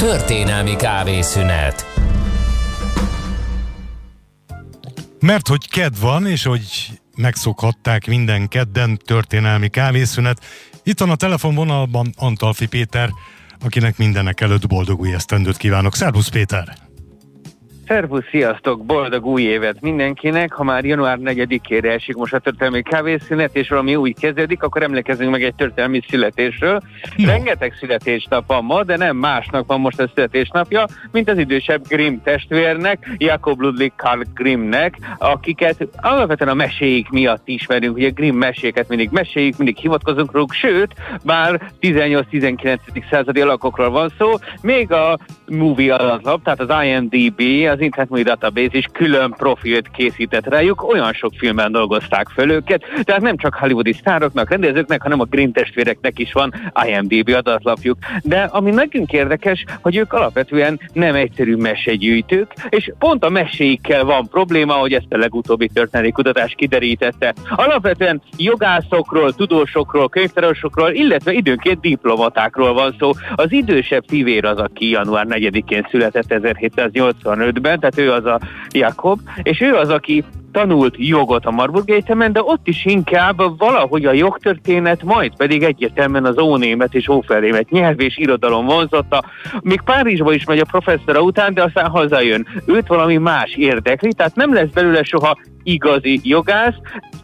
Történelmi kávészünet Mert hogy ked van, és hogy megszokhatták minden kedden történelmi kávészünet, itt van a telefonvonalban Antalfi Péter, akinek mindenek előtt boldog új esztendőt kívánok. Szervusz Péter! Szervusz, sziasztok, boldog új évet mindenkinek! Ha már január 4-ére esik most a történelmi kávészünet, és valami új kezdődik, akkor emlékezzünk meg egy történelmi születésről. No. Rengeteg születésnap van ma, de nem másnak van most a születésnapja, mint az idősebb Grimm testvérnek, Jakob Ludwig Karl Grimmnek, akiket alapvetően a meséik miatt ismerünk. Ugye Grimm meséket mindig meséik, mindig hivatkozunk róluk, sőt, bár 18-19. századi alakokról van szó, még a movie adatlap, tehát az IMDB, az az Movie Database is külön profilt készített rájuk, olyan sok filmben dolgozták föl őket, tehát nem csak hollywoodi sztároknak, rendezőknek, hanem a Green testvéreknek is van IMDb adatlapjuk. De ami nekünk érdekes, hogy ők alapvetően nem egyszerű mesegyűjtők, és pont a meséikkel van probléma, hogy ezt a legutóbbi történelmi kutatás kiderítette. Alapvetően jogászokról, tudósokról, könyvtárosokról, illetve időnként diplomatákról van szó. Az idősebb fivér az, aki január 4-én született 1785-ben, Berlinben, tehát ő az a Jakob, és ő az, aki tanult jogot a Marburg Egyetemen, de ott is inkább valahogy a jogtörténet, majd pedig egyértelműen az ónémet és ófelémet nyelv és irodalom vonzotta. Még Párizsba is megy a professzora után, de aztán hazajön. Őt valami más érdekli, tehát nem lesz belőle soha igazi jogász,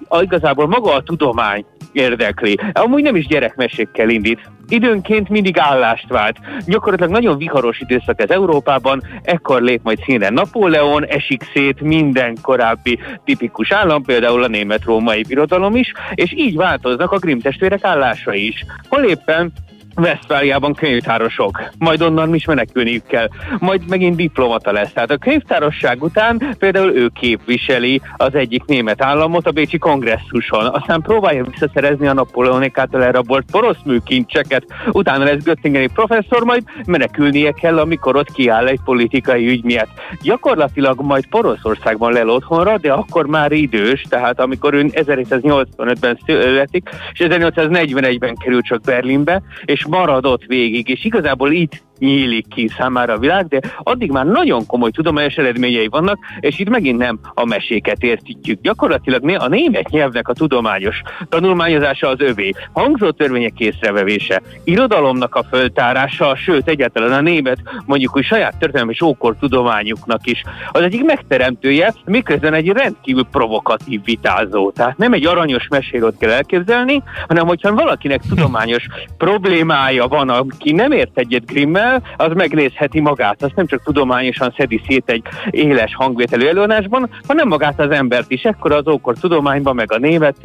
a, igazából maga a tudomány érdekli. Amúgy nem is gyerekmesékkel indít. Időnként mindig állást vált. Gyakorlatilag nagyon viharos időszak ez Európában, ekkor lép majd színre Napóleon, esik szét minden korábbi tipikus állam, például a német-római birodalom is, és így változnak a Grimm testvérek állása is. Hol éppen Westfáliában könyvtárosok, majd onnan is menekülniük kell, majd megint diplomata lesz. Tehát a könyvtárosság után például ő képviseli az egyik német államot a Bécsi kongresszuson, aztán próbálja visszaszerezni a Napoleonik által elrabolt porosz műkincseket, utána lesz Göttingeni professzor, majd menekülnie kell, amikor ott kiáll egy politikai ügy miatt. Gyakorlatilag majd Poroszországban lel otthonra, de akkor már idős, tehát amikor ő 1785-ben születik, és 1841-ben kerül csak Berlinbe, és maradott végig, és igazából itt nyílik ki számára a világ, de addig már nagyon komoly tudományos eredményei vannak, és itt megint nem a meséket értítjük. Gyakorlatilag a német nyelvnek a tudományos tanulmányozása az övé, hangzó törvények észrevevése, irodalomnak a föltárása, sőt egyáltalán a német mondjuk, hogy saját történelmi és ókor tudományuknak is az egyik megteremtője, miközben egy rendkívül provokatív vitázó. Tehát nem egy aranyos meséről kell elképzelni, hanem hogyha valakinek tudományos problémája van, aki nem ért egyet Grimmel, el, az megnézheti magát, azt nem csak tudományosan szedi szét egy éles hangvételű előadásban, hanem magát az embert is. Ekkor az ókor tudományban, meg a német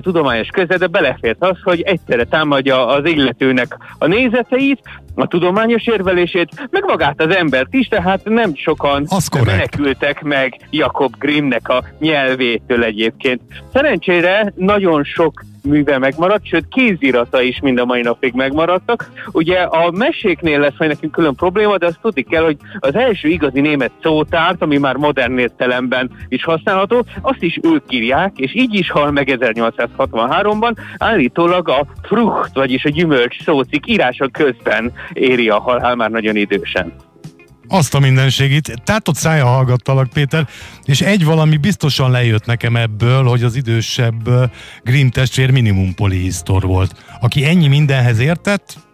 tudományos közede belefért az, hogy egyszerre támadja az illetőnek a nézeteit, a tudományos érvelését, meg magát az embert is, tehát nem sokan menekültek meg Jakob Grimmnek a nyelvétől egyébként. Szerencsére nagyon sok műve megmaradt, sőt kézirata is mind a mai napig megmaradtak. Ugye a meséknél lesz majd nekünk külön probléma, de azt tudni kell, hogy az első igazi német szótárt, ami már modern értelemben is használható, azt is ők írják, és így is hal meg 1863-ban, állítólag a frucht, vagyis a gyümölcs szócik írása közben éri a halál már nagyon idősen. Azt a mindenségit. Tehát ott szája hallgattalak, Péter, és egy valami biztosan lejött nekem ebből, hogy az idősebb Grimm testvér minimum polihisztor volt. Aki ennyi mindenhez értett,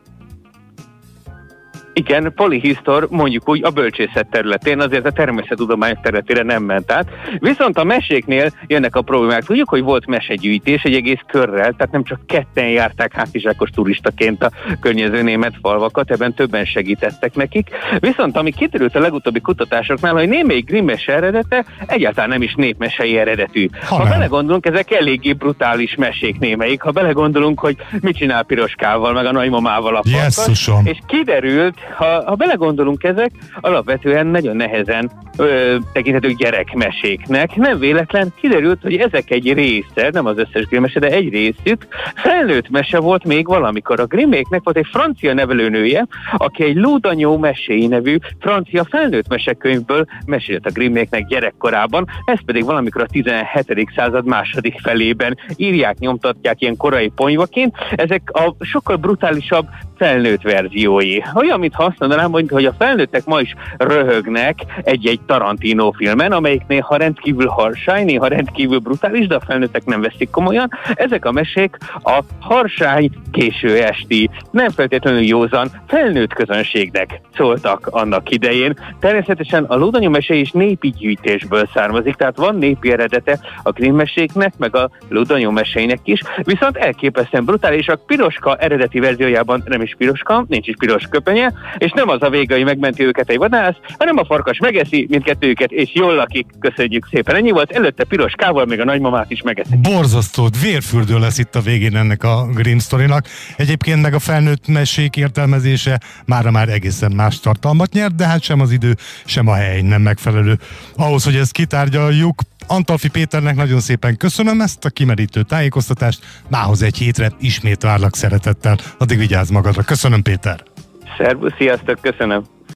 igen, polihisztor mondjuk úgy a bölcsészet területén, azért a természettudomány területére nem ment át. Viszont a meséknél jönnek a problémák. Tudjuk, hogy volt mesegyűjtés egy egész körrel, tehát nem csak ketten járták hátizsákos turistaként a környező német falvakat, ebben többen segítettek nekik. Viszont ami kiderült a legutóbbi kutatásoknál, hogy némelyik grimmes eredete egyáltalán nem is népmesei eredetű. Ha, ha belegondolunk, ezek eléggé brutális mesék némelyik. Ha belegondolunk, hogy mit csinál Piroskával, meg a nagymamával a falkat, és kiderült, ha, ha belegondolunk ezek, alapvetően nagyon nehezen ö, tekinthetők gyerekmeséknek. Nem véletlen kiderült, hogy ezek egy része, nem az összes grimmese, de egy részük felnőtt mese volt még valamikor. A grimméknek volt egy francia nevelőnője, aki egy Lúdanyó meséi nevű francia felnőtt mesekönyvből mesélt a grimméknek gyerekkorában, ez pedig valamikor a 17. század második felében írják, nyomtatják ilyen korai ponyvaként. Ezek a sokkal brutálisabb felnőtt verziói. Olyan, mint mintha azt mondanám, hogy, a felnőttek ma is röhögnek egy-egy Tarantino filmen, amelyik néha rendkívül harsány, néha rendkívül brutális, de a felnőttek nem veszik komolyan. Ezek a mesék a harsány késő esti, nem feltétlenül józan felnőtt közönségnek szóltak annak idején. Természetesen a Lódanyú mese is népi gyűjtésből származik, tehát van népi eredete a krimmeséknek, meg a Lódanyú meseinek is, viszont elképesztően. A piroska eredeti verziójában nem is piroska, nincs is piros köpenye, és nem az a hogy megmenti őket egy vadász, hanem a farkas megeszi mindkettőjüket, és jól lakik. Köszönjük szépen. Ennyi volt, előtte piros kával még a nagymamát is megeszi. Borzasztó, vérfürdő lesz itt a végén ennek a Grimm sztorinak. Egyébként meg a felnőtt mesék értelmezése mára már egészen más tartalmat nyert, de hát sem az idő, sem a hely nem megfelelő. Ahhoz, hogy ezt kitárgyaljuk, Antalfi Péternek nagyon szépen köszönöm ezt a kimerítő tájékoztatást. Mához egy hétre ismét várlak szeretettel. Addig vigyázz magadra. Köszönöm, Péter! Szervusz, sziasztok, köszönöm!